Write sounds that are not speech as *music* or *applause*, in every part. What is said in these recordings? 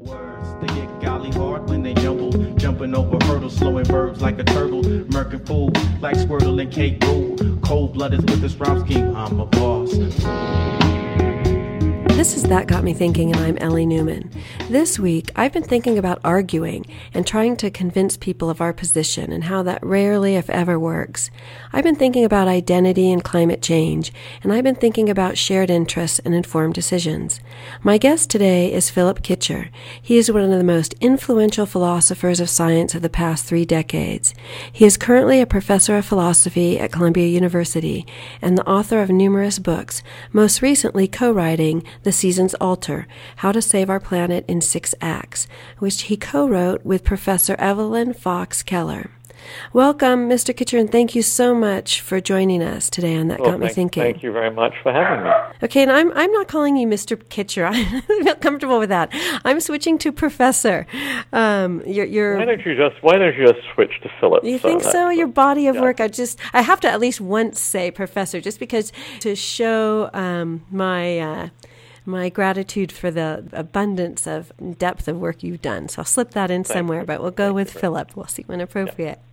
Words, they get golly hard when they jumble, jumping over hurdles, slowing verbs like a turtle, murking fool like Squirtle and Kate Rule. Cold blooded with this rhyme scheme, I'm a boss. This is That Got Me Thinking, and I'm Ellie Newman. This week, I've been thinking about arguing and trying to convince people of our position and how that rarely, if ever, works. I've been thinking about identity and climate change, and I've been thinking about shared interests and informed decisions. My guest today is Philip Kitcher. He is one of the most influential philosophers of science of the past three decades. He is currently a professor of philosophy at Columbia University and the author of numerous books, most recently co-writing the Seasons Alter How to Save Our Planet in Six Acts, which he co wrote with Professor Evelyn Fox Keller. Welcome, Mr. Kitcher, and thank you so much for joining us today on That well, Got Me thank, Thinking. Thank you very much for having me. Okay, and I'm, I'm not calling you Mr. Kitcher. *laughs* I'm not comfortable with that. I'm switching to Professor. Um, you're, you're, why don't you just Why don't you just switch to Philip? You think so? so? Your body of yeah. work. I just I have to at least once say Professor, just because to show um, my. Uh, my gratitude for the abundance of depth of work you've done. So I'll slip that in Thank somewhere, you. but we'll go Thank with. Philip. We'll see when appropriate. Yeah.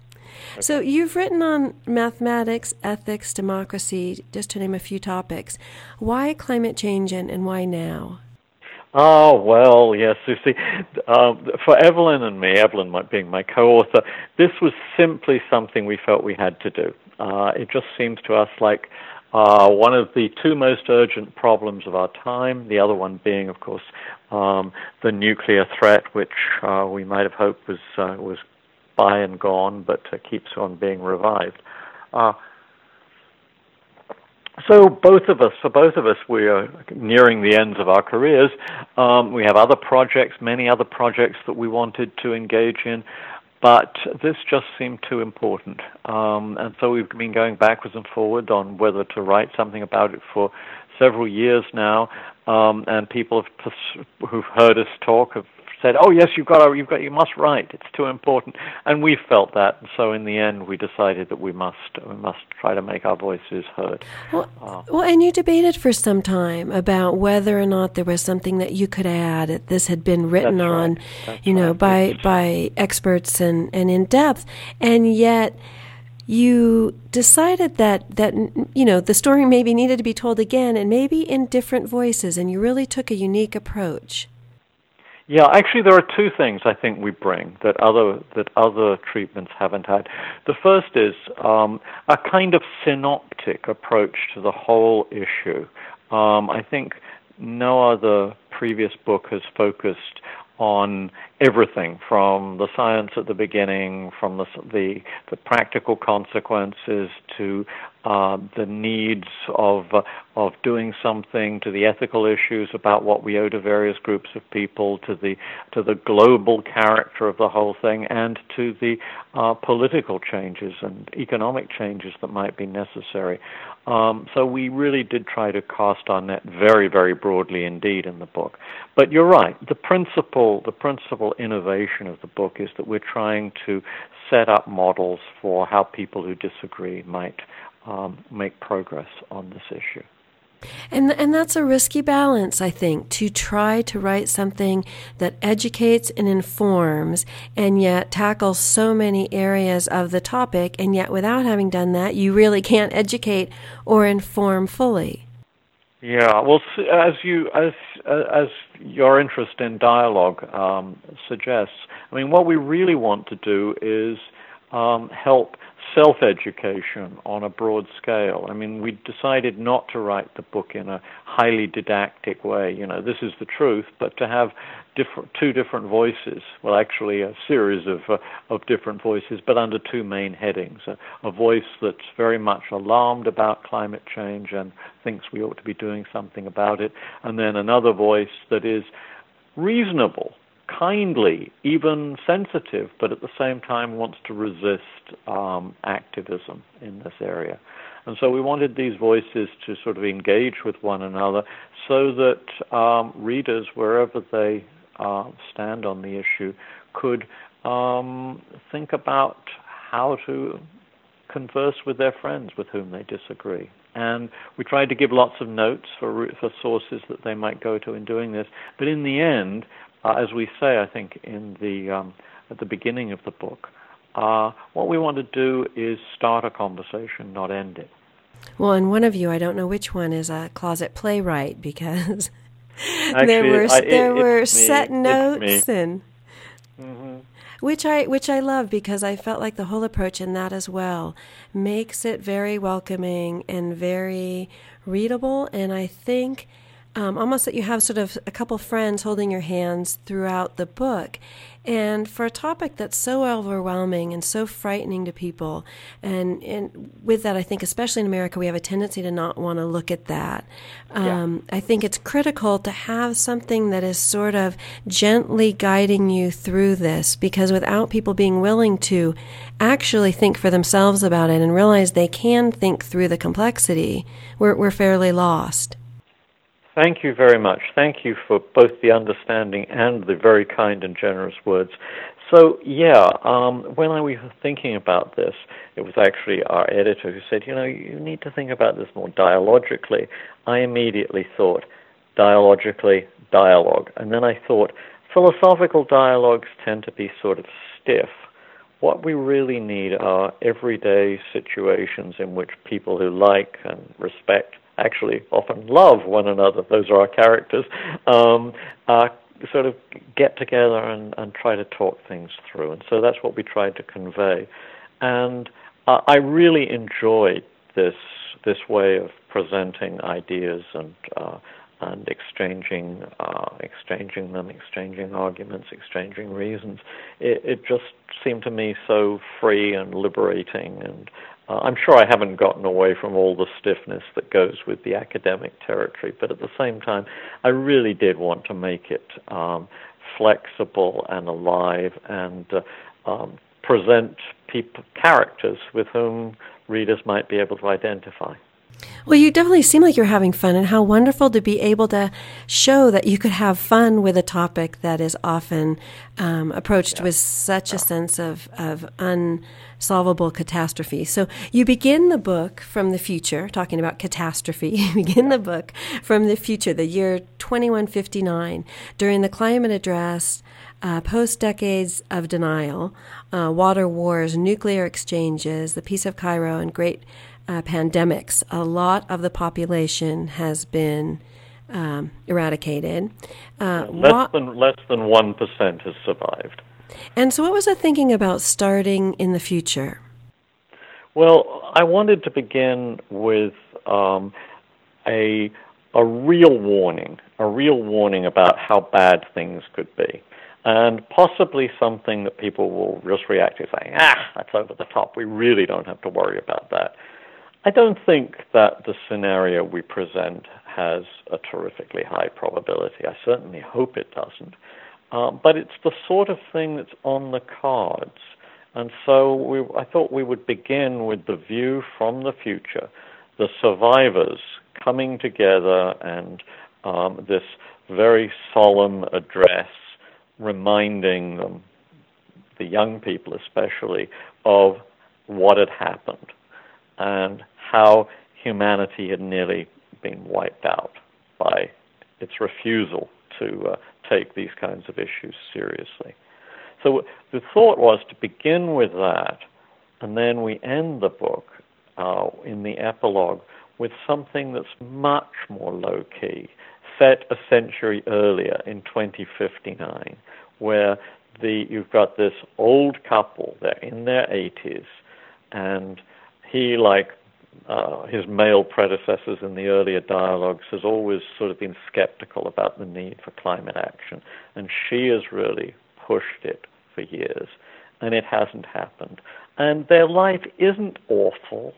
Okay. So you've written on mathematics, ethics, democracy, just to name a few topics. Why climate change and, and why now? Oh well, yes. You see, um, for Evelyn and me, Evelyn being my co-author, this was simply something we felt we had to do. Uh, it just seems to us like uh, one of the two most urgent problems of our time, the other one being, of course, um, the nuclear threat, which uh, we might have hoped was, uh, was by and gone, but uh, keeps on being revived. Uh, so both of us, for both of us, we are nearing the ends of our careers. Um, we have other projects, many other projects that we wanted to engage in but this just seemed too important. Um, and so we've been going backwards and forward on whether to write something about it for several years now. Um, and people have, who've heard us talk have said, "Oh yes, you've got, to, you've got, you must write. It's too important." And we felt that, and so in the end, we decided that we must, we must try to make our voices heard. Well, uh, well, and you debated for some time about whether or not there was something that you could add. This had been written That's on, right. you know, right. by it's, by experts and and in depth, and yet you decided that that you know the story maybe needed to be told again and maybe in different voices and you really took a unique approach yeah, actually, there are two things I think we bring that other that other treatments haven't had. The first is um, a kind of synoptic approach to the whole issue. Um, I think no other previous book has focused on everything from the science at the beginning, from the the, the practical consequences to uh, the needs of uh, of doing something, to the ethical issues about what we owe to various groups of people, to the to the global character of the whole thing, and to the uh, political changes and economic changes that might be necessary. Um, so we really did try to cast our net very, very broadly indeed in the book. But you're right. The principle the principal innovation of the book is that we're trying to set up models for how people who disagree might um, make progress on this issue. And and that's a risky balance, I think, to try to write something that educates and informs and yet tackles so many areas of the topic and yet without having done that, you really can't educate or inform fully. Yeah, well, as you as as your interest in dialogue um, suggests, I mean, what we really want to do is um, help self education on a broad scale. I mean, we decided not to write the book in a highly didactic way. You know, this is the truth, but to have different, two different voices. Well, actually, a series of uh, of different voices, but under two main headings: a, a voice that's very much alarmed about climate change and thinks we ought to be doing something about it, and then another voice that is reasonable kindly, even sensitive, but at the same time wants to resist um, activism in this area. And so we wanted these voices to sort of engage with one another so that um, readers, wherever they uh, stand on the issue, could um, think about how to converse with their friends with whom they disagree. And we tried to give lots of notes for for sources that they might go to in doing this. But in the end, uh, as we say, I think in the um, at the beginning of the book, uh, what we want to do is start a conversation, not end it. Well, and one of you, I don't know which one, is a closet playwright because *laughs* *laughs* Actually, there were I, there it, were me. set notes and mm-hmm. which I which I love because I felt like the whole approach in that as well makes it very welcoming and very readable, and I think um, almost that you have sort of a couple friends holding your hands throughout the book. And for a topic that's so overwhelming and so frightening to people, and, and with that, I think, especially in America, we have a tendency to not want to look at that. Um, yeah. I think it's critical to have something that is sort of gently guiding you through this, because without people being willing to actually think for themselves about it and realize they can think through the complexity, we're, we're fairly lost. Thank you very much. Thank you for both the understanding and the very kind and generous words. So, yeah, um, when I was thinking about this, it was actually our editor who said, you know, you need to think about this more dialogically. I immediately thought, dialogically, dialogue. And then I thought, philosophical dialogues tend to be sort of stiff. What we really need are everyday situations in which people who like and respect actually often love one another, those are our characters, um, uh, sort of get together and, and try to talk things through. And so that's what we tried to convey. And uh, I really enjoyed this this way of presenting ideas and uh, and exchanging uh, exchanging them, exchanging arguments, exchanging reasons. It, it just seemed to me so free and liberating and uh, I'm sure I haven't gotten away from all the stiffness that goes with the academic territory, but at the same time, I really did want to make it um, flexible and alive and uh, um, present people, characters with whom readers might be able to identify. Well, you definitely seem like you're having fun, and how wonderful to be able to show that you could have fun with a topic that is often um, approached yeah. with such a sense of, of unsolvable catastrophe. So you begin the book from the future, talking about catastrophe. *laughs* You begin the book from the future, the year 2159, during the climate address. Uh, post decades of denial, uh, water wars, nuclear exchanges, the Peace of Cairo, and great uh, pandemics, a lot of the population has been um, eradicated. Uh, less wa- than less than one percent has survived. And so, what was the thinking about starting in the future? Well, I wanted to begin with um, a a real warning, a real warning about how bad things could be. And possibly something that people will just react to, saying, ah, that's over the top. We really don't have to worry about that. I don't think that the scenario we present has a terrifically high probability. I certainly hope it doesn't. Uh, but it's the sort of thing that's on the cards. And so we, I thought we would begin with the view from the future, the survivors coming together and um, this very solemn address reminding them, the young people especially, of what had happened and how humanity had nearly been wiped out by its refusal to uh, take these kinds of issues seriously. So the thought was to begin with that, and then we end the book uh, in the epilogue with something that's much more low key, set a century earlier in 2059, where the you've got this old couple, they're in their 80s, and he, like uh, his male predecessors in the earlier dialogues, has always sort of been skeptical about the need for climate action. And she has really pushed it for years, and it hasn't happened. And their life isn't awful,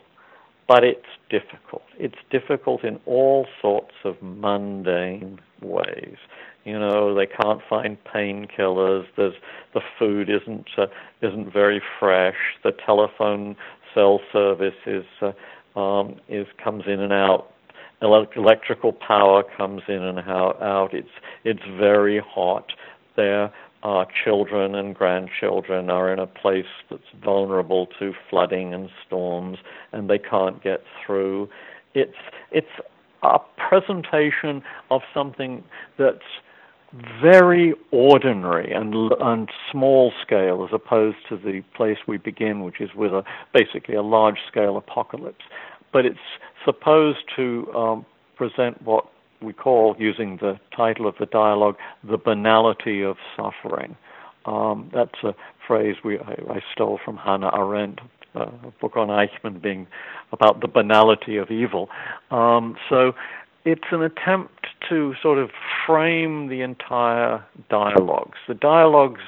but it's difficult. It's difficult in all sorts of mundane ways. You know, they can't find painkillers. There's the food isn't uh, isn't very fresh. The telephone cell service is uh, um, is comes in and out. Ele- electrical power comes in and out. out. It's it's very hot. there. Our children and grandchildren are in a place that's vulnerable to flooding and storms, and they can't get through. It's it's a presentation of something that's very ordinary and, and small scale as opposed to the place we begin, which is with a basically a large scale apocalypse. But it's supposed to um, present what we call, using the title of the dialogue, the banality of suffering. Um, that's a phrase we, I, I, stole from Hannah Arendt, uh, a book on Eichmann being about the banality of evil. Um, so it's an attempt to sort of frame the entire dialogues. The dialogues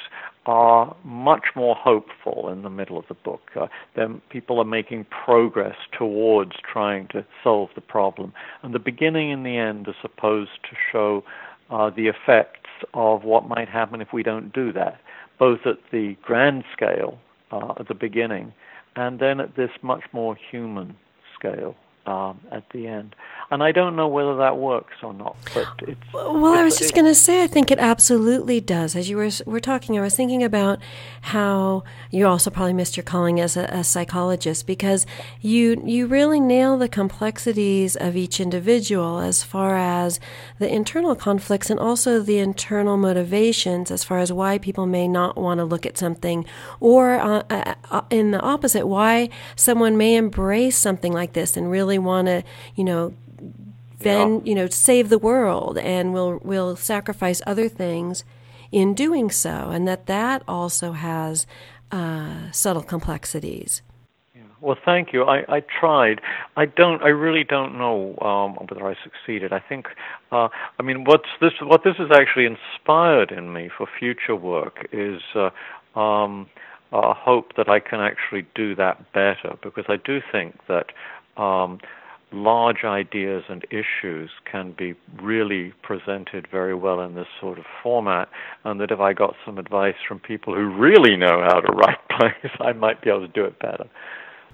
are much more hopeful in the middle of the book. Uh, then people are making progress towards trying to solve the problem. And the beginning and the end are supposed to show uh, the effects of what might happen if we don't do that, both at the grand scale uh, at the beginning and then at this much more human scale um, at the end. And I don't know whether that works or not. But it's, well, it's, I was just going to say, I think it absolutely does. As you were were talking, I was thinking about how you also probably missed your calling as a, a psychologist because you you really nail the complexities of each individual as far as the internal conflicts and also the internal motivations as far as why people may not want to look at something, or uh, uh, uh in the opposite, why someone may embrace something like this and really want to, you know, then yeah. you know save the world and will will sacrifice other things in doing so, and that that also has uh, subtle complexities. Well, thank you. I, I tried. I don't. I really don't know um, whether I succeeded. I think. Uh, I mean, what's this? What this has actually inspired in me for future work is uh, um, a hope that I can actually do that better. Because I do think that um, large ideas and issues can be really presented very well in this sort of format, and that if I got some advice from people who really know how to write *laughs* plays, I might be able to do it better.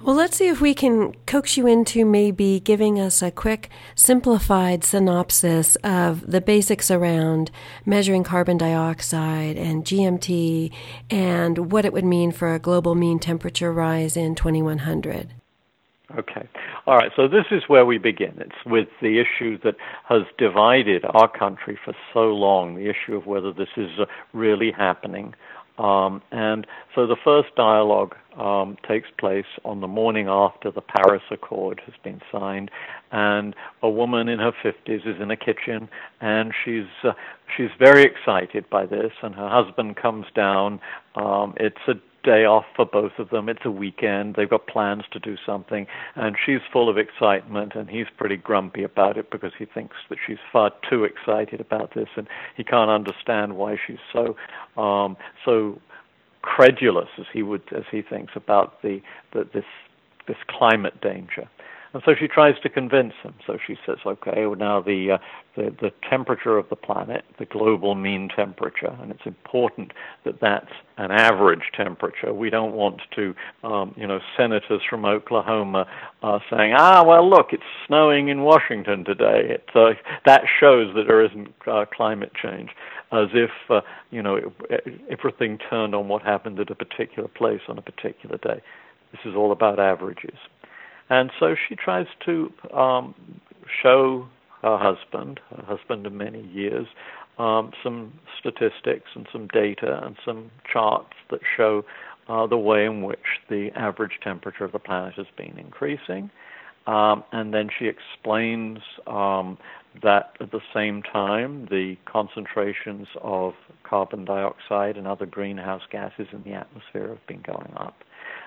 Well, let's see if we can coax you into maybe giving us a quick, simplified synopsis of the basics around measuring carbon dioxide and GMT and what it would mean for a global mean temperature rise in 2100. Okay. All right. So this is where we begin. It's with the issue that has divided our country for so long the issue of whether this is uh, really happening. Um, and so the first dialogue um, takes place on the morning after the Paris Accord has been signed, and a woman in her 50s is in a kitchen, and she's uh, she's very excited by this, and her husband comes down. Um, it's a day off for both of them. It's a weekend. They've got plans to do something, and she's full of excitement, and he's pretty grumpy about it because he thinks that she's far too excited about this, and he can't understand why she's so um, so credulous as he would as he thinks about the, the this this climate danger. And so she tries to convince him. So she says, okay, well now the, uh, the, the temperature of the planet, the global mean temperature, and it's important that that's an average temperature. We don't want to, um, you know, senators from Oklahoma uh, saying, ah, well, look, it's snowing in Washington today. It, uh, that shows that there isn't uh, climate change, as if, uh, you know, everything turned on what happened at a particular place on a particular day. This is all about averages. And so she tries to um, show her husband, her husband of many years, um, some statistics and some data and some charts that show uh, the way in which the average temperature of the planet has been increasing. Um, and then she explains um, that at the same time, the concentrations of carbon dioxide and other greenhouse gases in the atmosphere have been going up.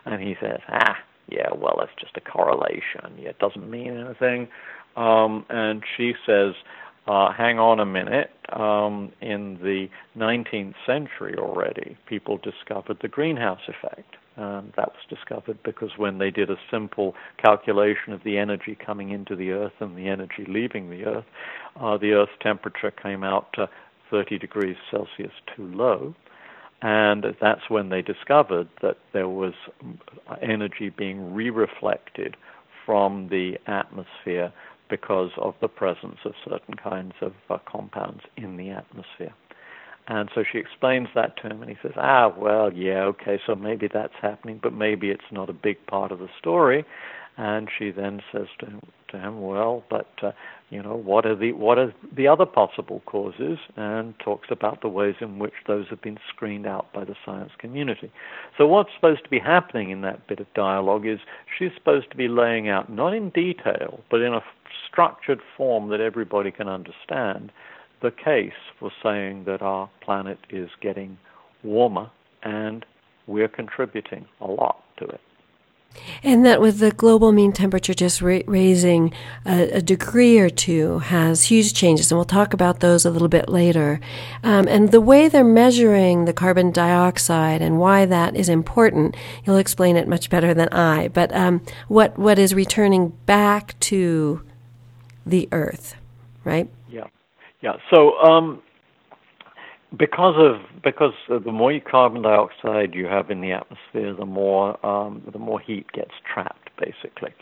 And he says, ah, yeah, well, it's just a correlation. It doesn't mean anything. Um, and she says, uh, hang on a minute. Um, in the 19th century already, people discovered the greenhouse effect. And that was discovered because when they did a simple calculation of the energy coming into the Earth and the energy leaving the Earth, uh, the Earth's temperature came out to 30 degrees Celsius too low. And that's when they discovered that there was energy being re reflected from the atmosphere because of the presence of certain kinds of uh, compounds in the atmosphere. And so she explains that to him, and he says, Ah, well, yeah, okay, so maybe that's happening, but maybe it's not a big part of the story. And she then says to him, to him well, but uh, you know, what are the what are the other possible causes? And talks about the ways in which those have been screened out by the science community. So what's supposed to be happening in that bit of dialogue is she's supposed to be laying out, not in detail, but in a structured form that everybody can understand, the case for saying that our planet is getting warmer and we're contributing a lot to it. And that with the global mean temperature just ra- raising a, a, degree or two has huge changes, and we'll talk about those a little bit later. Um, and the way they're measuring the carbon dioxide and why that is important, you'll explain it much better than I. But um, what what is returning back to the Earth, right? Yeah, yeah. So um, because of because the more carbon dioxide you have in the atmosphere, the more um, the more heat gets trapped, basically.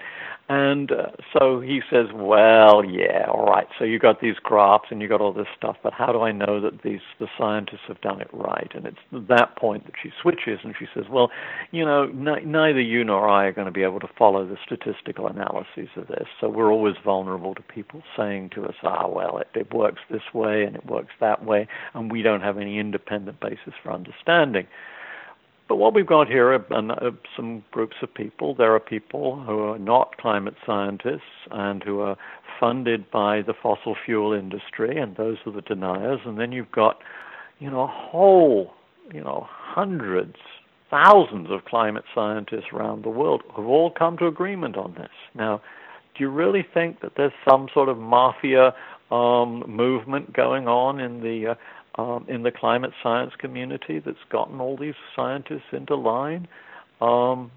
And uh, so he says, well, yeah, all right. So you got these graphs and you got all this stuff, but how do I know that these the scientists have done it right? And it's that point that she switches and she says, well, you know, n- neither you nor I are going to be able to follow the statistical analyses of this. So we're always vulnerable to people saying to us, ah, well, it, it works this way and it works that way, and we don't have any independent basis for understanding. But what we've got here are some groups of people. There are people who are not climate scientists and who are funded by the fossil fuel industry, and those are the deniers. And then you've got, you know, whole, you know, hundreds, thousands of climate scientists around the world who've all come to agreement on this. Now, do you really think that there's some sort of mafia um, movement going on in the uh, um, in the climate science community that's gotten all these scientists into line. Um,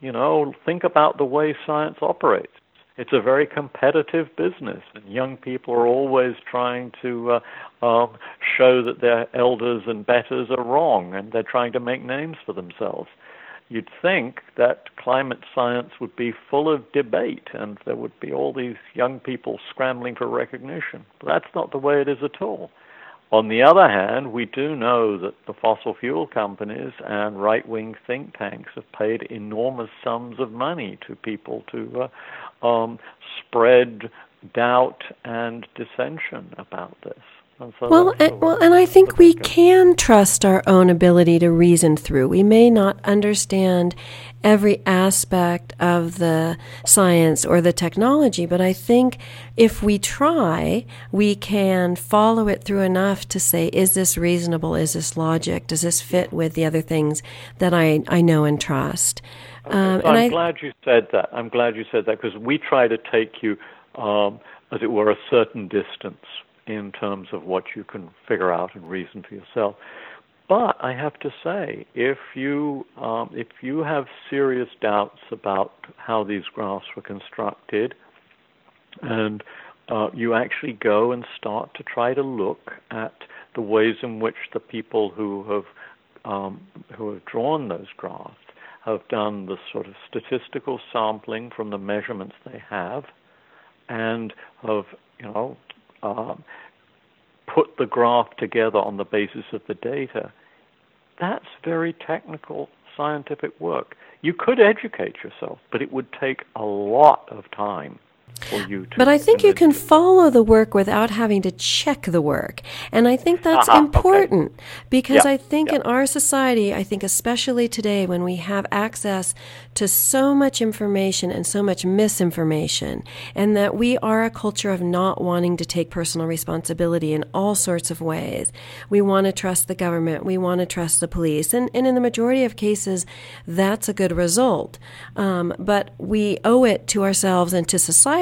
you know, think about the way science operates. It's a very competitive business, and young people are always trying to uh, um, show that their elders and betters are wrong, and they're trying to make names for themselves. You'd think that climate science would be full of debate, and there would be all these young people scrambling for recognition. But that's not the way it is at all. On the other hand, we do know that the fossil fuel companies and right wing think tanks have paid enormous sums of money to people to uh, um, spread doubt and dissension about this. So well, and, well, and I think we can trust our own ability to reason through. We may not understand every aspect of the science or the technology, but I think if we try, we can follow it through enough to say, is this reasonable? Is this logic? Does this fit with the other things that I, I know and trust? Okay. Um, I'm I, glad you said that. I'm glad you said that because we try to take you, um, as it were, a certain distance in terms of what you can figure out and reason for yourself. But I have to say, if you um, if you have serious doubts about how these graphs were constructed, and uh, you actually go and start to try to look at the ways in which the people who have um, who have drawn those graphs have done the sort of statistical sampling from the measurements they have, and have you know um, put the graph together on the basis of the data, that's very technical scientific work. You could educate yourself, but it would take a lot of time. But I think you can follow the work without having to check the work. And I think that's uh-huh, important okay. because yeah, I think yeah. in our society, I think especially today when we have access to so much information and so much misinformation, and that we are a culture of not wanting to take personal responsibility in all sorts of ways. We want to trust the government, we want to trust the police, and, and in the majority of cases, that's a good result. Um, but we owe it to ourselves and to society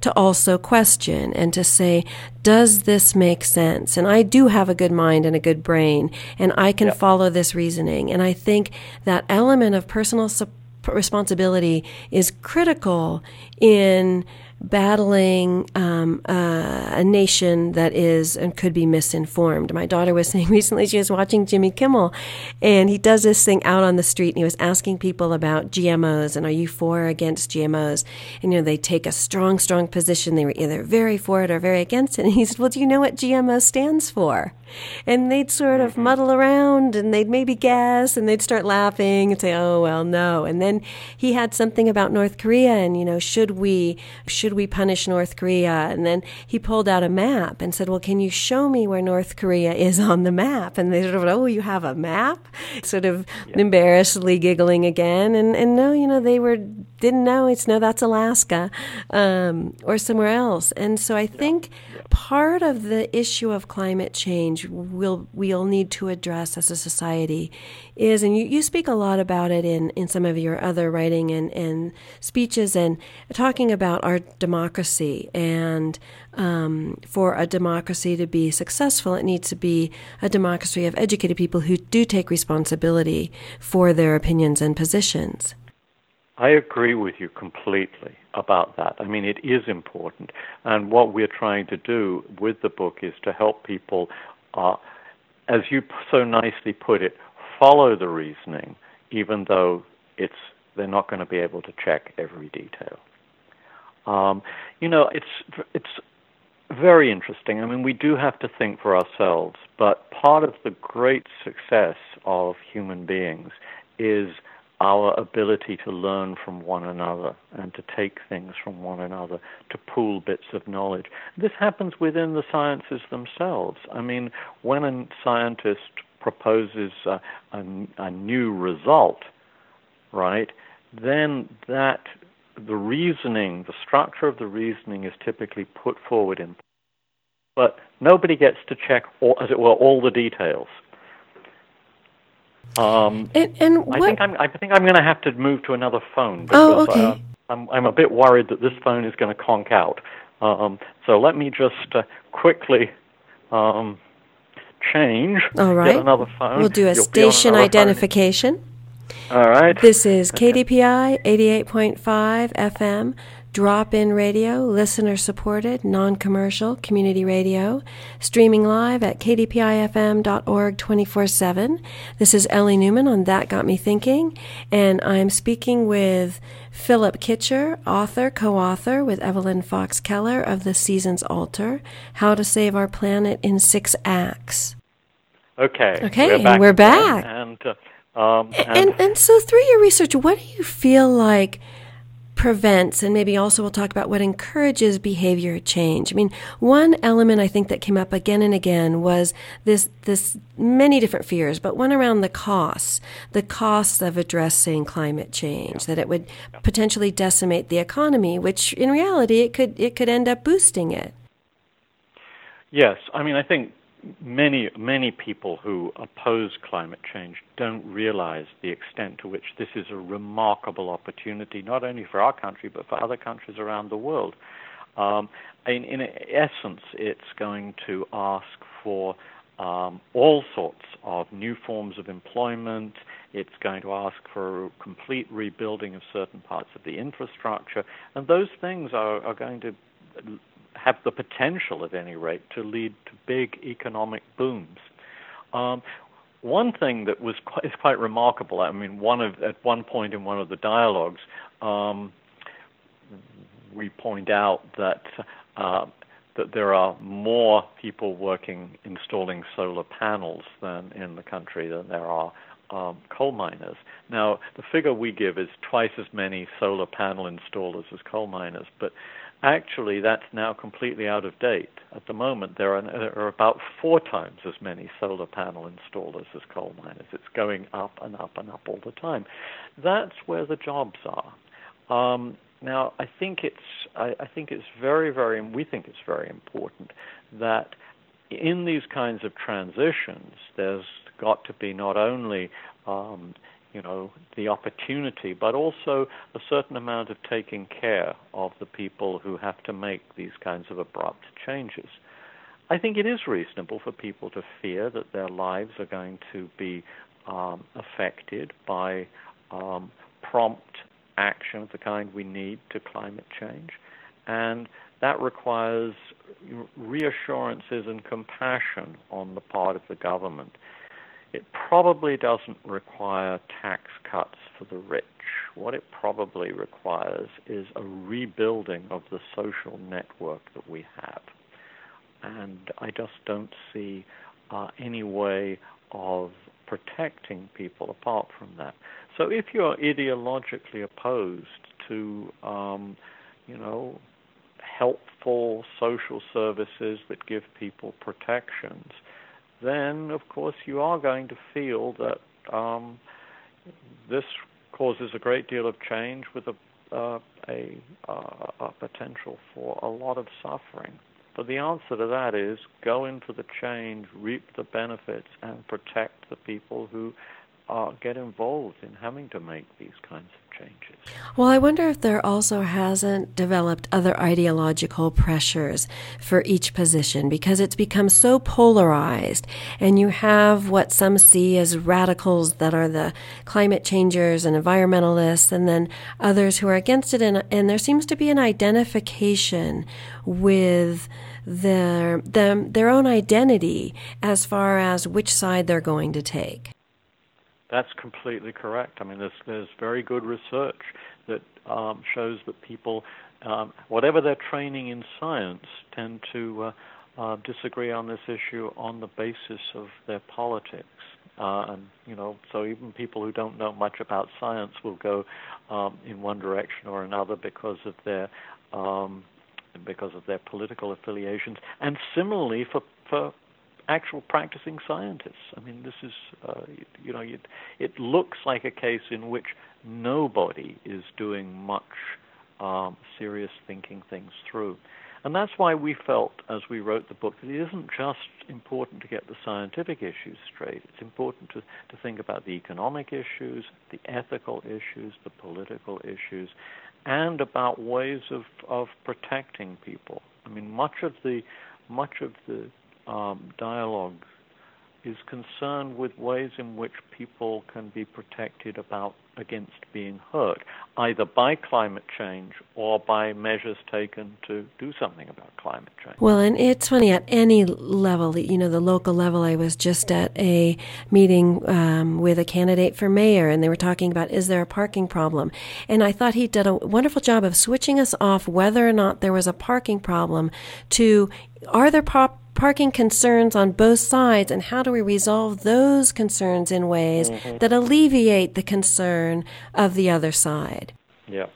to also question and to say, does this make sense? And I do have a good mind and a good brain, and I can yep. follow this reasoning. And I think that element of personal support responsibility is critical in battling um, uh, a nation that is and could be misinformed. My daughter was *laughs* saying recently she was watching Jimmy Kimmel, and he does this thing out on the street, and he was asking people about GMOs and are you for or against GMOs? And you know they take a strong, strong position. They were either very for it or very against it. *laughs* And he said, "Well, do you know what GMO stands for?" And they'd sort of muddle around, and they'd maybe guess, and they'd start laughing and say, "Oh well, no." And then he had something about North Korea, and you know, should we should we punish North Korea? And then he pulled out a map and said, Well, can you show me where North Korea is on the map? And they sort of, Oh, you have a map? *laughs* Sort of yeah. embarrassedly giggling again. And, and no, you know, they were, didn't know. It's no, that's Alaska um, or somewhere else. And so I think yeah. Part of the issue of climate change we'll, we'll need to address as a society is, and you, you speak a lot about it in, in some of your other writing and, and speeches, and talking about our democracy. And um, for a democracy to be successful, it needs to be a democracy of educated people who do take responsibility for their opinions and positions. I agree with you completely about that. I mean, it is important. And what we're trying to do with the book is to help people, uh, as you so nicely put it, follow the reasoning, even though it's they're not going to be able to check every detail. Um, you know, it's it's very interesting. I mean, we do have to think for ourselves, but part of the great success of human beings is our ability to learn from one another and to take things from one another, to pool bits of knowledge. This happens within the sciences themselves. I mean, when a scientist proposes a, a, a new result, right, then that the reasoning, the structure of the reasoning is typically put forward in, but nobody gets to check, all, as it were, all the details. Um, and, and I think I'm, I think I'm going to have to move to another phone. Oh, because, oh, okay. Uh, I'm, I'm a bit worried that this phone is going to conk out. Um, so let me just uh, quickly um, change. All right. Get another phone. We'll do a You'll station identification. Phone. All right. This is KDPI 88.5 FM, drop in radio, listener supported, non commercial, community radio, streaming live at kdpifm.org 24 7. This is Ellie Newman on That Got Me Thinking, and I'm speaking with Philip Kitcher, author, co author with Evelyn Fox Keller of The Seasons Alter How to Save Our Planet in Six Acts. Okay. Okay, we're and we're back. And, uh, um, and, and, and so through your research, what do you feel like prevents and maybe also we'll talk about what encourages behavior change. I mean, one element I think that came up again and again was this this many different fears, but one around the costs, the costs of addressing climate change, yeah. that it would yeah. potentially decimate the economy, which in reality it could it could end up boosting it. Yes, I mean I think many, many people who oppose climate change don't realize the extent to which this is a remarkable opportunity, not only for our country, but for other countries around the world. Um, in, in, essence, it's going to ask for um, all sorts of new forms of employment. It's going to ask for a complete rebuilding of certain parts of the infrastructure. And those things are, are going to have the potential, at any rate, to lead to big economic booms. Um, one thing that was quite, is quite remarkable. I mean, one of at one point in one of the dialogues, um, we point out that uh, that there are more people working installing solar panels than in the country than there are um, coal miners. Now, the figure we give is twice as many solar panel installers as coal miners, but Actually, that's now completely out of date. At the moment, there are, there are about four times as many solar panel installers as coal miners. It's going up and up and up all the time. That's where the jobs are. Um, now, I think it's I, I think it's very very we think it's very important that in these kinds of transitions, there's got to be not only um, you know, the opportunity, but also a certain amount of taking care of the people who have to make these kinds of abrupt changes. I think it is reasonable for people to fear that their lives are going to be um, affected by um, prompt action of the kind we need to climate change. And that requires reassurances and compassion on the part of the government. It probably doesn't require tax cuts for the rich. What it probably requires is a rebuilding of the social network that we have. And I just don't see uh, any way of protecting people apart from that. So if you're ideologically opposed to, um, you know, helpful social services that give people protections, then of course you are going to feel that um, this causes a great deal of change with a, uh, a, uh, a potential for a lot of suffering. But the answer to that is go into the change, reap the benefits, and protect the people who uh, get involved in having to make these kinds of changes. Well, I wonder if there also hasn't developed other ideological pressures for each position because it's become so polarized. And you have what some see as radicals that are the climate changers and environmentalists, and then others who are against it. And, and there seems to be an identification with their, them, their own identity as far as which side they're going to take. That's completely correct. I mean, there's, there's very good research that um, shows that people, um, whatever their training in science, tend to uh, uh, disagree on this issue on the basis of their politics. Uh, and you know, so even people who don't know much about science will go um, in one direction or another because of their um, because of their political affiliations. And similarly for for actual practicing scientists. I mean, this is, uh, you know, it, it, looks like a case in which nobody is doing much um, serious thinking things through. And that's why we felt, as we wrote the book, that it isn't just important to get the scientific issues straight. It's important to, to think about the economic issues, the ethical issues, the political issues, and about ways of, of protecting people. I mean, much of the much of the um, dialogue is concerned with ways in which people can be protected about against being hurt, either by climate change or by measures taken to do something about climate change. Well, and it's funny at any level, you know, the local level. I was just at a meeting um, with a candidate for mayor, and they were talking about is there a parking problem, and I thought he did a wonderful job of switching us off whether or not there was a parking problem to are there pop parking concerns on both sides and how do we resolve those concerns in ways mm-hmm. that alleviate the concern of the other side. Yeah.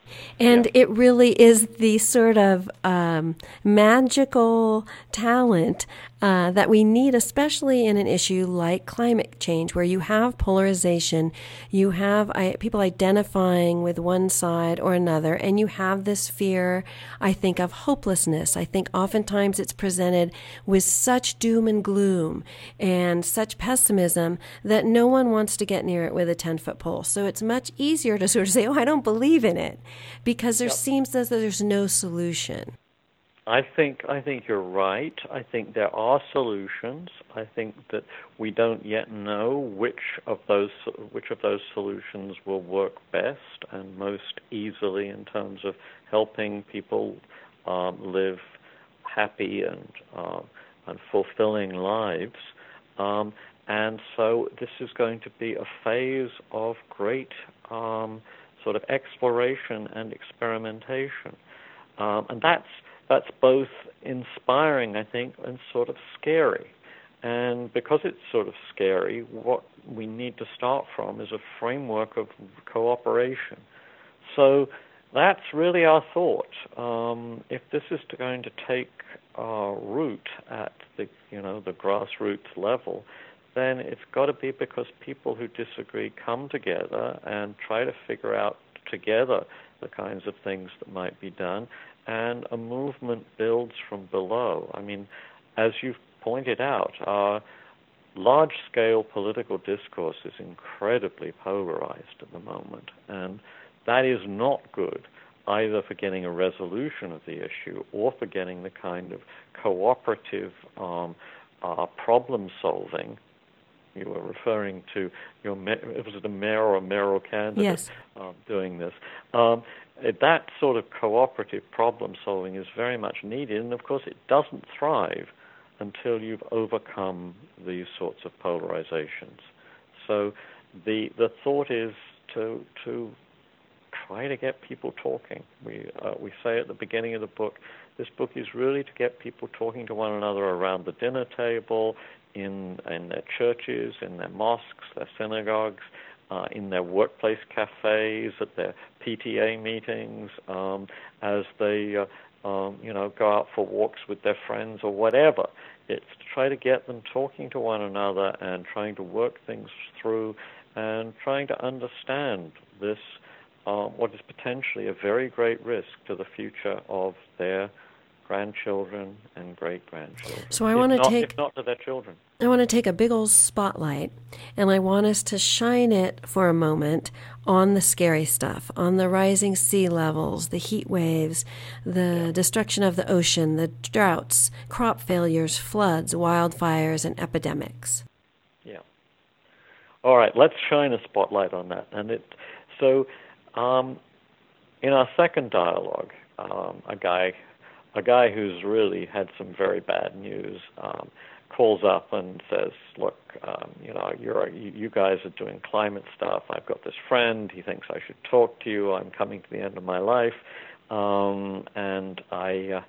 And yeah. it really is the sort of um, magical talent uh, that we need, especially in an issue like climate change, where you have polarization, you have I, people identifying with one side or another, and you have this fear, I think, of hopelessness. I think oftentimes it's presented with such doom and gloom and such pessimism that no one wants to get near it with a 10 foot pole. So it's much easier to sort of say, oh, I don't believe in it, because there yep. seems as though there's no solution. I think I think you're right. I think there are solutions. I think that we don't yet know which of those which of those solutions will work best and most easily in terms of helping people um, live happy and uh, and fulfilling lives. Um, and so this is going to be a phase of great um, sort of exploration and experimentation, um, and that's that's both inspiring, I think, and sort of scary. And because it's sort of scary, what we need to start from is a framework of cooperation. So that's really our thought. Um, if this is going to take uh, root at the you know the grassroots level, then it's got to be because people who disagree come together and try to figure out together the kinds of things that might be done and a movement builds from below. I mean, as you've pointed out, our large scale political discourse is incredibly polarized at the moment, and that is not good either for getting a resolution of the issue or for getting the kind of cooperative um, uh, problem solving You were referring to your was it a mayor or a mayoral candidate yes. um, doing this. Um, that sort of cooperative problem solving is very much needed, and of course, it doesn't thrive until you've overcome these sorts of polarizations. So, the the thought is to to try to get people talking. We uh, we say at the beginning of the book, this book is really to get people talking to one another around the dinner table, in in their churches, in their mosques, their synagogues, uh, in their workplace cafes, at their PTA meetings, um, as they uh, um, you know go out for walks with their friends or whatever. It's to try to get them talking to one another and trying to work things through and trying to understand this, uh, what is potentially a very great risk to the future of their grandchildren and great grandchildren. So I want to take not to their children. I want to take a big old spotlight and I want us to shine it for a moment on the scary stuff, on the rising sea levels, the heat waves, the yeah. destruction of the ocean, the droughts, crop failures, floods, wildfires, and epidemics. Yeah. All right, let's shine a spotlight on that. And it so um, in our second dialogue, um, a guy a guy who's really had some very bad news um, calls up and says, "Look, um, you know, you're you guys are doing climate stuff. I've got this friend. He thinks I should talk to you. I'm coming to the end of my life, um, and I." Uh,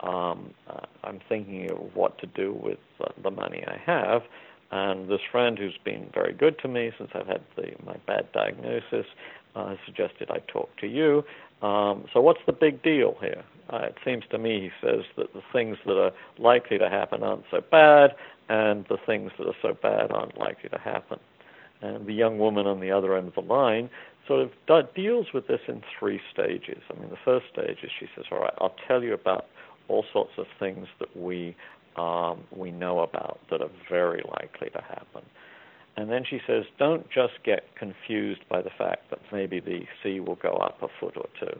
um, uh, I'm thinking of what to do with uh, the money I have. And this friend who's been very good to me since I've had the, my bad diagnosis uh, suggested I talk to you. Um, so what's the big deal here? Uh, it seems to me, he says, that the things that are likely to happen aren't so bad, and the things that are so bad aren't likely to happen. And the young woman on the other end of the line sort of d- deals with this in three stages. I mean, the first stage is she says, "All right, I'll tell you about all sorts of things that we um, we know about that are very likely to happen." And then she says, "Don't just get confused by the fact that maybe the sea will go up a foot or two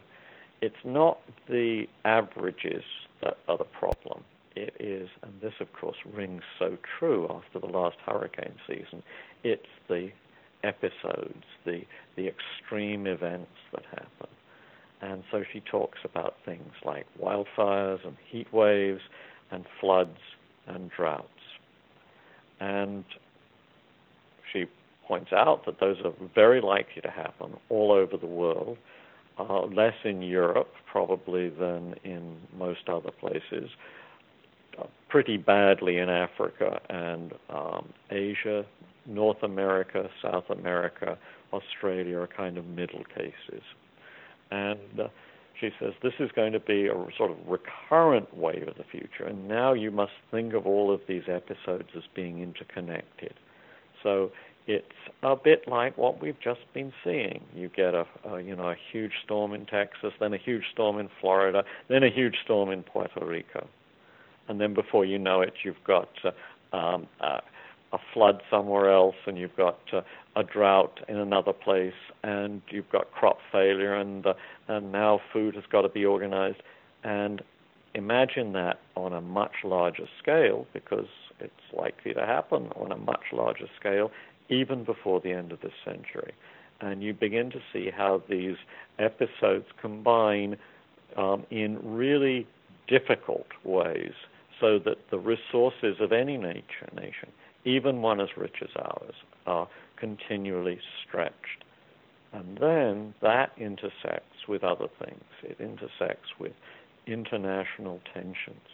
it's not the averages that are the problem. It is, and this of course rings so true after the last hurricane season, it's the episodes, the, the extreme events that happen. And so she talks about things like wildfires and heat waves and floods and droughts. And points out that those are very likely to happen all over the world uh, less in Europe probably than in most other places, uh, pretty badly in Africa and um, Asia, North America, South America, Australia are kind of middle cases. And uh, she says this is going to be a sort of recurrent wave of the future, and now you must think of all of these episodes as being interconnected. So it's a bit like what we've just been seeing. You get a, a, you know a huge storm in Texas, then a huge storm in Florida, then a huge storm in Puerto Rico, and then before you know it, you've got uh, um, uh, a flood somewhere else, and you've got uh, a drought in another place, and you've got crop failure, and uh, and now food has got to be organized, and imagine that on a much larger scale because it's likely to happen on a much larger scale even before the end of this century. And you begin to see how these episodes combine um, in really difficult ways so that the resources of any nature, nation, even one as rich as ours, are continually stretched. And then that intersects with other things. It intersects with international tensions.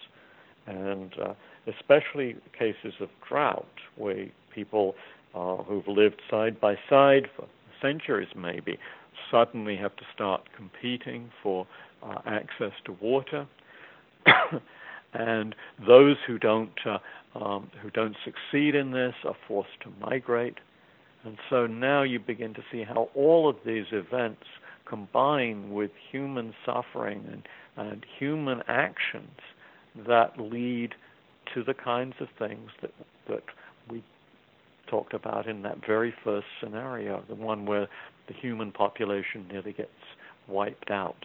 And uh, especially cases of drought, where people uh, who've lived side by side for centuries maybe suddenly have to start competing for uh, access to water. *coughs* and those who don't uh, um, who don't succeed in this are forced to migrate. And so now you begin to see how all of these events combine with human suffering and, and human actions that lead to the kinds of things that that we talked about in that very first scenario, the one where the human population nearly gets wiped out.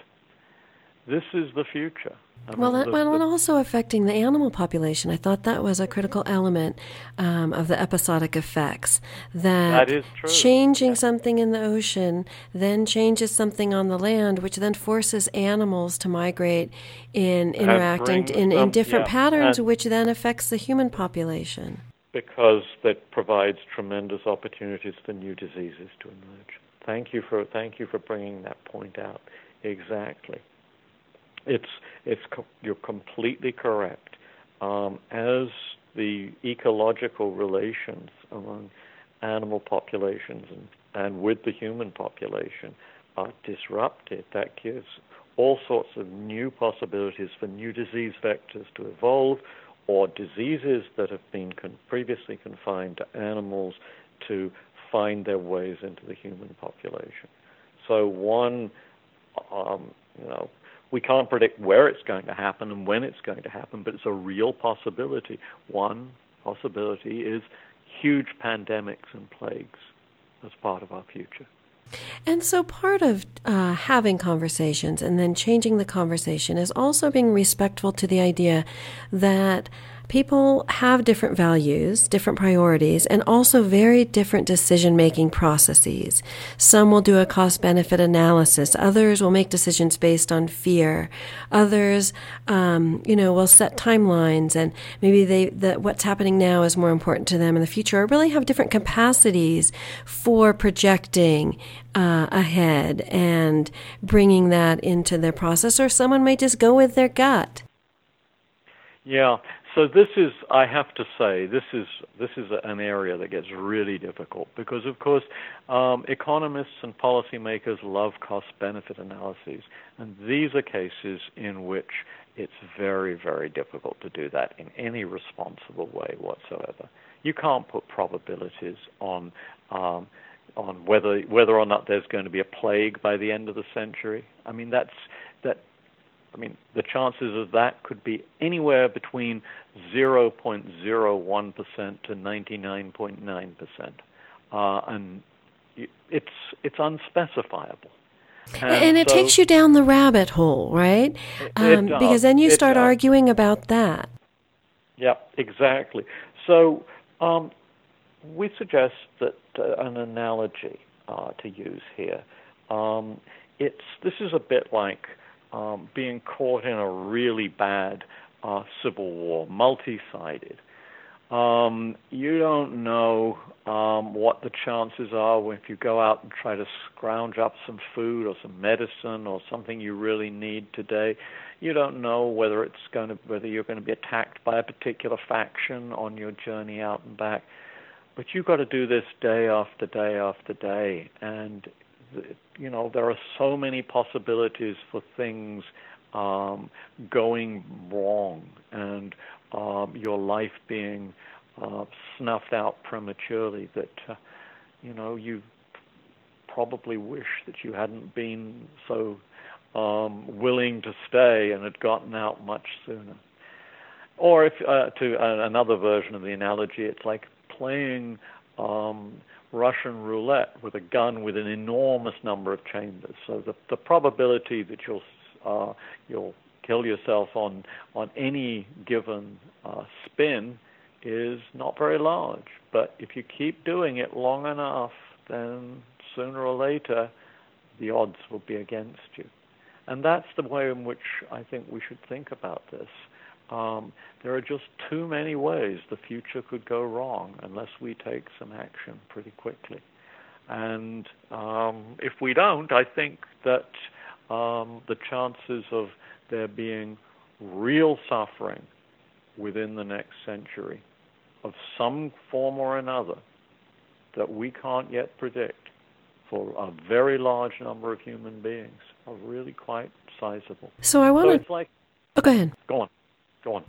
this is the future. I well, that, well, and also affecting the animal population. I thought that was a critical element um, of the episodic effects. That, that changing yeah. something in the ocean then changes something on the land, which then forces animals to migrate in interacting in, in, different yeah, patterns, which then affects the human population. Because that provides tremendous opportunities for new diseases to emerge. Thank you for thank you for bringing that point out. Exactly. It's it's you're completely correct. Um, as the ecological relations among animal populations and, and with the human population are disrupted, that gives all sorts of new possibilities for new disease vectors to evolve or diseases that have been con- previously confined to animals to find their ways into the human population. So one, um, you know, we can't predict where it's going to happen and when it's going to happen, but it's a real possibility. One possibility is huge pandemics and plagues as part of our future. And so, part of uh, having conversations and then changing the conversation is also being respectful to the idea that people have different values, different priorities, and also very different decision making processes. Some will do a cost benefit analysis. Others will make decisions based on fear. Others, um, you know, will set timelines and maybe they, the, what's happening now is more important to them in the future or really have different capacities for projecting uh, ahead and bringing that into their process. Or someone may just go with their gut. Yeah, so this is, I have to say, this is this is an area that gets really difficult because, of course, um, economists and policymakers love cost-benefit analyses, and these are cases in which it's very, very difficult to do that in any responsible way whatsoever. You can't put probabilities on um, on whether whether or not there's going to be a plague by the end of the century. I mean, that's that I mean, the chances of that could be anywhere between 0.01% to 99.9%. Uh, and it's, it's unspecifiable. And, and it so, takes you down the rabbit hole, right? Um, because then you start arguing about that. Yeah, exactly. So um, we suggest that uh, an analogy uh, to use here. Um, it's this is a bit like um, being caught in a really bad uh, civil war, multi-sided. Um, you don't know um, what the chances are if you go out and try to scrounge up some food or some medicine or something you really need today. You don't know whether it's going to whether you're going to be attacked by a particular faction on your journey out and back. But you've got to do this day after day after day, and you know, there are so many possibilities for things um, going wrong and um, your life being uh, snuffed out prematurely that, uh, you know, you probably wish that you hadn't been so um, willing to stay and had gotten out much sooner. Or if uh, to uh, another version of the analogy, it's like playing um, Russian roulette with a gun with an enormous number of chambers. So the the probability that you'll uh, you'll kill yourself on on any given uh, spin is not very large. But if you keep doing it long enough, then sooner or later the odds will be against you. And that's the way in which I think we should think about this. Um, there are just too many ways the future could go wrong unless we take some action pretty quickly. And um, if we don't, I think that um, the chances of there being real suffering within the next century of some form or another that we can't yet predict for a very large number of human beings are really quite sizable. So I want to. So like, oh, go ahead. Go on.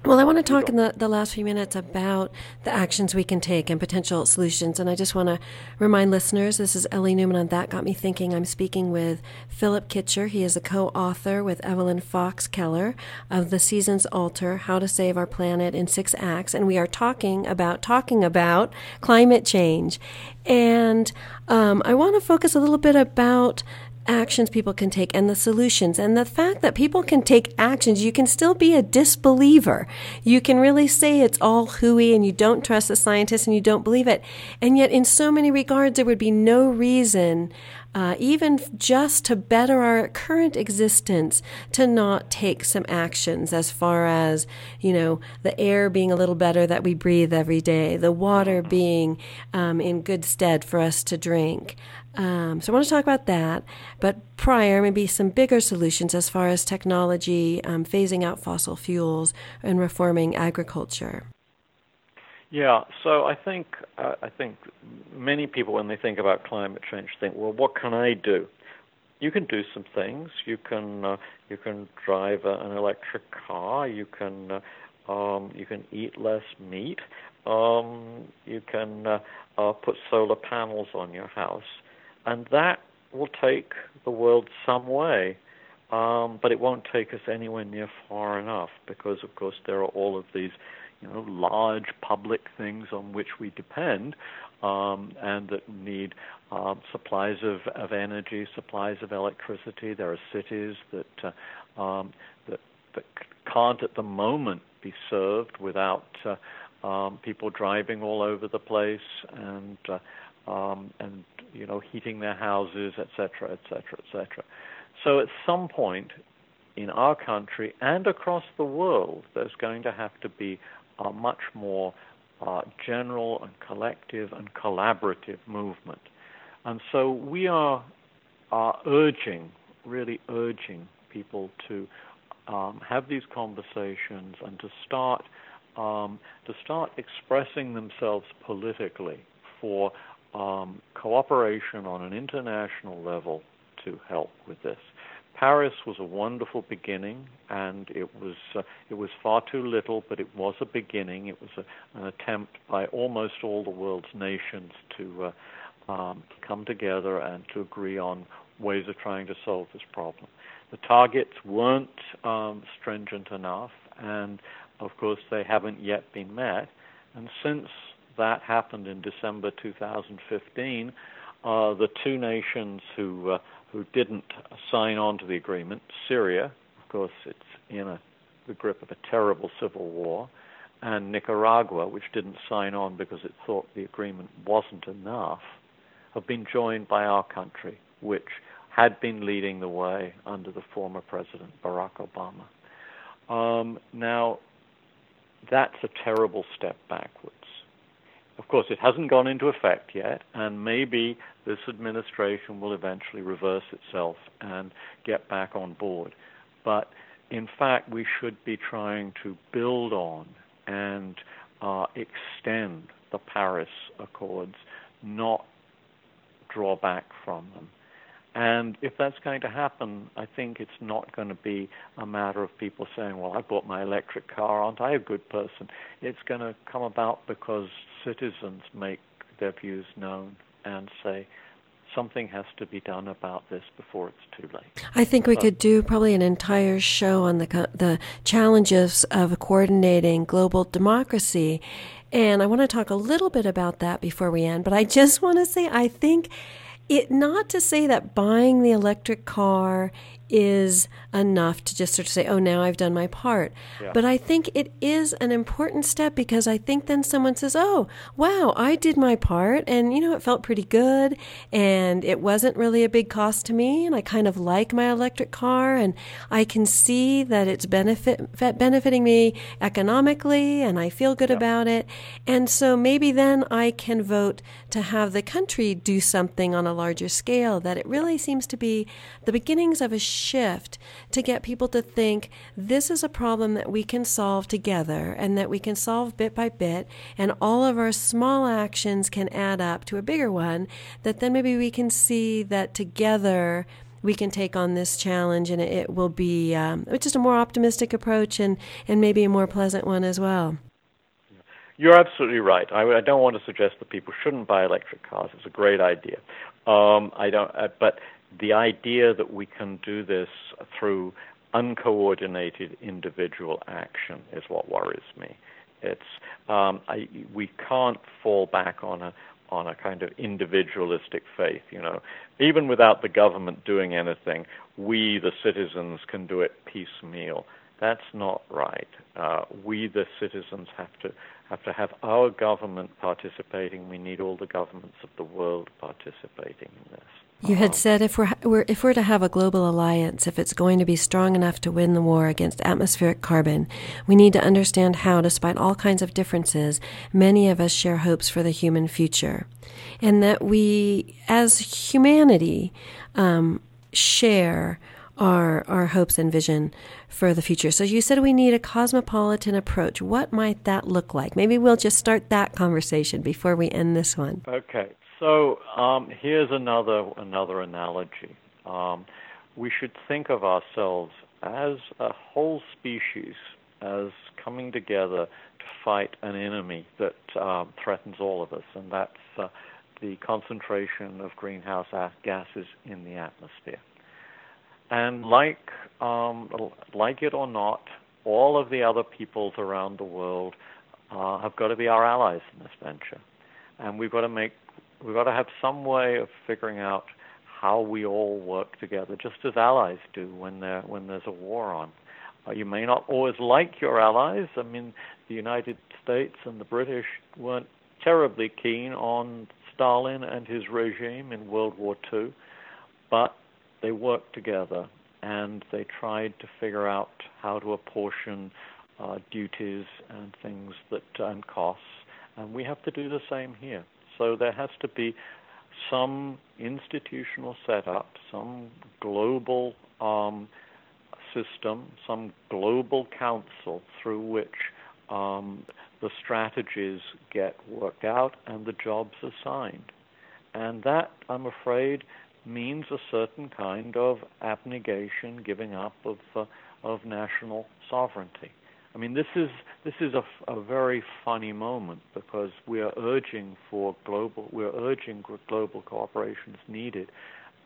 Well, I want to talk in the, the last few minutes about the actions we can take and potential solutions. And I just want to remind listeners this is Ellie Newman on That Got Me Thinking. I'm speaking with Philip Kitcher. He is a co author with Evelyn Fox Keller of The Seasons Alter How to Save Our Planet in Six Acts. And we are talking about talking about climate change. And um, I want to focus a little bit about actions people can take and the solutions and the fact that people can take actions you can still be a disbeliever you can really say it's all hooey and you don't trust the scientists and you don't believe it and yet in so many regards there would be no reason uh, even just to better our current existence, to not take some actions as far as, you know, the air being a little better that we breathe every day, the water being um, in good stead for us to drink. Um, so I want to talk about that, but prior, maybe some bigger solutions as far as technology, um, phasing out fossil fuels, and reforming agriculture. Yeah, so I think uh, I think many people, when they think about climate change, think, well, what can I do? You can do some things. You can uh, you can drive a, an electric car. You can uh, um, you can eat less meat. Um, you can uh, uh, put solar panels on your house, and that will take the world some way. Um, but it won't take us anywhere near far enough because, of course, there are all of these you know, large public things on which we depend um, and that need um, supplies of, of energy, supplies of electricity. There are cities that, uh, um, that, that can't at the moment be served without uh, um, people driving all over the place and, uh, um, and you know, heating their houses, etc., etc., etc. So at some point in our country and across the world, there's going to have to be a much more uh, general and collective and collaborative movement. And so we are, are urging, really urging people to um, have these conversations and to start um, to start expressing themselves politically for um, cooperation on an international level to help with this. Paris was a wonderful beginning, and it was uh, it was far too little, but it was a beginning. It was a, an attempt by almost all the world's nations to uh, um, come together and to agree on ways of trying to solve this problem. The targets weren't um, stringent enough, and of course they haven't yet been met. And since that happened in December 2015, uh, the two nations who uh, who didn't sign on to the agreement. Syria, of course, it's in a, the grip of a terrible civil war, and Nicaragua, which didn't sign on because it thought the agreement wasn't enough, have been joined by our country, which had been leading the way under the former president, Barack Obama. Um, now, that's a terrible step backwards. Of course, it hasn't gone into effect yet, and maybe this administration will eventually reverse itself and get back on board. But in fact, we should be trying to build on and uh, extend the Paris Accords, not draw back from them. And if that's going to happen, I think it's not going to be a matter of people saying, well, I bought my electric car, aren't I a good person? It's going to come about because citizens make their views known and say, something has to be done about this before it's too late. I think we could do probably an entire show on the the challenges of coordinating global democracy, and I want to talk a little bit about that before we end. But I just want to say I think it not to say that buying the electric car is enough to just sort of say, oh, now I've done my part. Yeah. But I think it is an important step because I think then someone says, oh, wow, I did my part and, you know, it felt pretty good and it wasn't really a big cost to me and I kind of like my electric car and I can see that it's benefit, benefiting me economically and I feel good yeah. about it. And so maybe then I can vote to have the country do something on a larger scale that it really seems to be the beginnings of a shift to get people to think this is a problem that we can solve together and that we can solve bit by bit, and all of our small actions can add up to a bigger one, that then maybe we can see that together we can take on this challenge and it will be um, just a more optimistic approach and, and maybe a more pleasant one as well. You're absolutely right. I, I, don't want to suggest that people shouldn't buy electric cars. It's a great idea. Um, I don't, uh, but the idea that we can do this through uncoordinated individual action is what worries me. It's um, I, we can't fall back on a on a kind of individualistic faith. You know, even without the government doing anything, we, the citizens, can do it piecemeal. That's not right. Uh, we, the citizens, have to have to have our government participating. We need all the governments of the world participating in this. You had said if we're, we're, if we're to have a global alliance, if it's going to be strong enough to win the war against atmospheric carbon, we need to understand how, despite all kinds of differences, many of us share hopes for the human future, and that we, as humanity, um, share our our hopes and vision for the future. So you said we need a cosmopolitan approach. What might that look like? Maybe we'll just start that conversation before we end this one. Okay. So um, here's another another analogy. Um, we should think of ourselves as a whole species, as coming together to fight an enemy that um, threatens all of us, and that's uh, the concentration of greenhouse gases in the atmosphere. And like um, like it or not, all of the other peoples around the world uh, have got to be our allies in this venture, and we've got to make We've got to have some way of figuring out how we all work together, just as allies do when there when there's a war on. Uh, you may not always like your allies. I mean, the United States and the British weren't terribly keen on Stalin and his regime in World War II, but they worked together and they tried to figure out how to apportion uh, duties and things that and costs. And we have to do the same here. So there has to be some institutional setup, some global um, system, some global council through which um, the strategies get worked out and the jobs assigned. And that, I'm afraid, means a certain kind of abnegation, giving up of, uh, of national sovereignty. I mean, this is this is a, a very funny moment because we are urging for global we're urging global cooperation is needed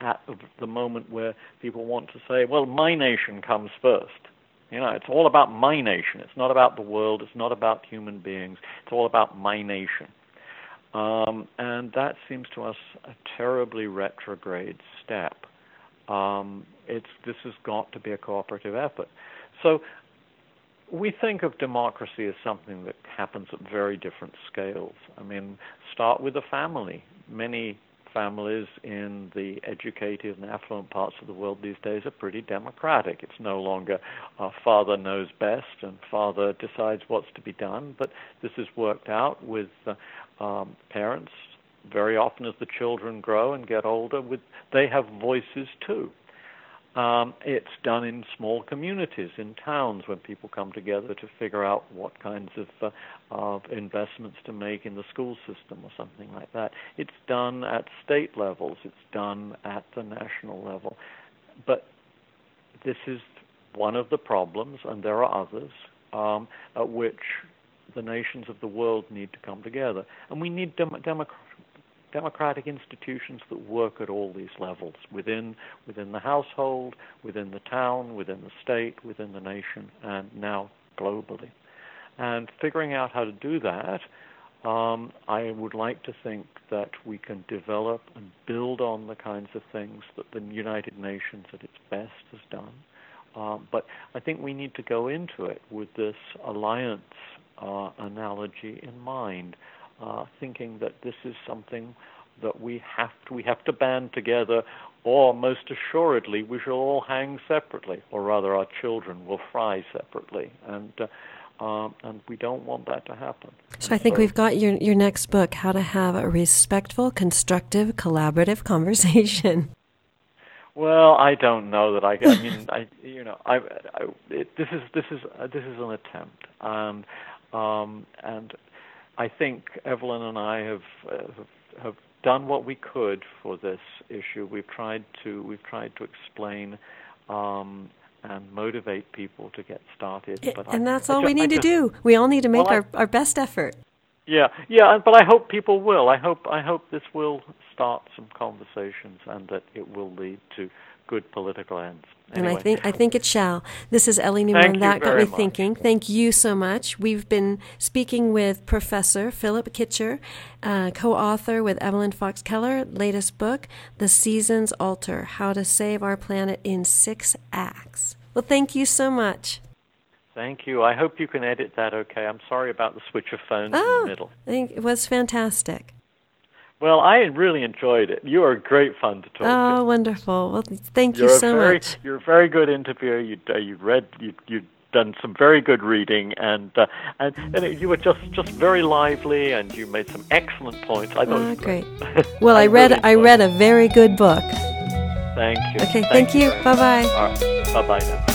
at the moment where people want to say, well, my nation comes first. You know, it's all about my nation. It's not about the world. It's not about human beings. It's all about my nation. Um, and that seems to us a terribly retrograde step. Um, it's this has got to be a cooperative effort. So we think of democracy as something that happens at very different scales. I mean, start with the family. Many families in the educated and affluent parts of the world these days are pretty democratic. It's no longer uh, father knows best and father decides what's to be done, but this is worked out with uh, um, parents. Very often, as the children grow and get older, with they have voices too. Um, it's done in small communities, in towns, when people come together to figure out what kinds of, uh, of investments to make in the school system or something like that. It's done at state levels, it's done at the national level. But this is one of the problems, and there are others, um, at which the nations of the world need to come together. And we need dem- democracy democratic institutions that work at all these levels within within the household, within the town, within the state, within the nation, and now globally. And figuring out how to do that, um, I would like to think that we can develop and build on the kinds of things that the United Nations at its best has done. Um, but I think we need to go into it with this alliance uh, analogy in mind uh, thinking that this is something that we have to, we have to band together, or most assuredly we shall all hang separately, or rather our children will fry separately, and. Uh, um, and we don't want that to happen. So I think so, we've got your your next book, How to Have a Respectful, Constructive, Collaborative *laughs* Conversation. Well, I don't know that I. I mean, I you know, I, I it, this is this is uh, this is an attempt, and um, and I think Evelyn and I have, uh, have, done what we could for this issue. We've tried to we've tried to explain um, and motivate people to get started. But and I, that's all I, we need to do. We all need to make well, our, our best effort. Yeah, yeah, but I hope people will. I hope I hope this will start some conversations and that it will lead to good political ends. Anyway. And I think I think it shall. This is Ellie Newman. that got me much. thinking. Thank you so much. We've been speaking with Professor Philip Kitcher, uh, co-author with Evelyn Fox Keller, latest book, "The Seasons Alter: How to Save Our Planet in Six Acts." Well, thank you so much. Thank you. I hope you can edit that okay. I'm sorry about the switch of phones oh, in the middle. I think it was fantastic. Well, I really enjoyed it. You are great fun to talk oh, to. Oh, wonderful. Well, thank you're you so very, much. You're a very good interviewer. You uh, you read you you done some very good reading and uh, and, and you were just just very lively and you made some excellent points. I thought oh, great. great. *laughs* well, I, I read really I read a very good book. Thank you. Okay, thank, thank you. you. Bye bye. Right. Bye bye now.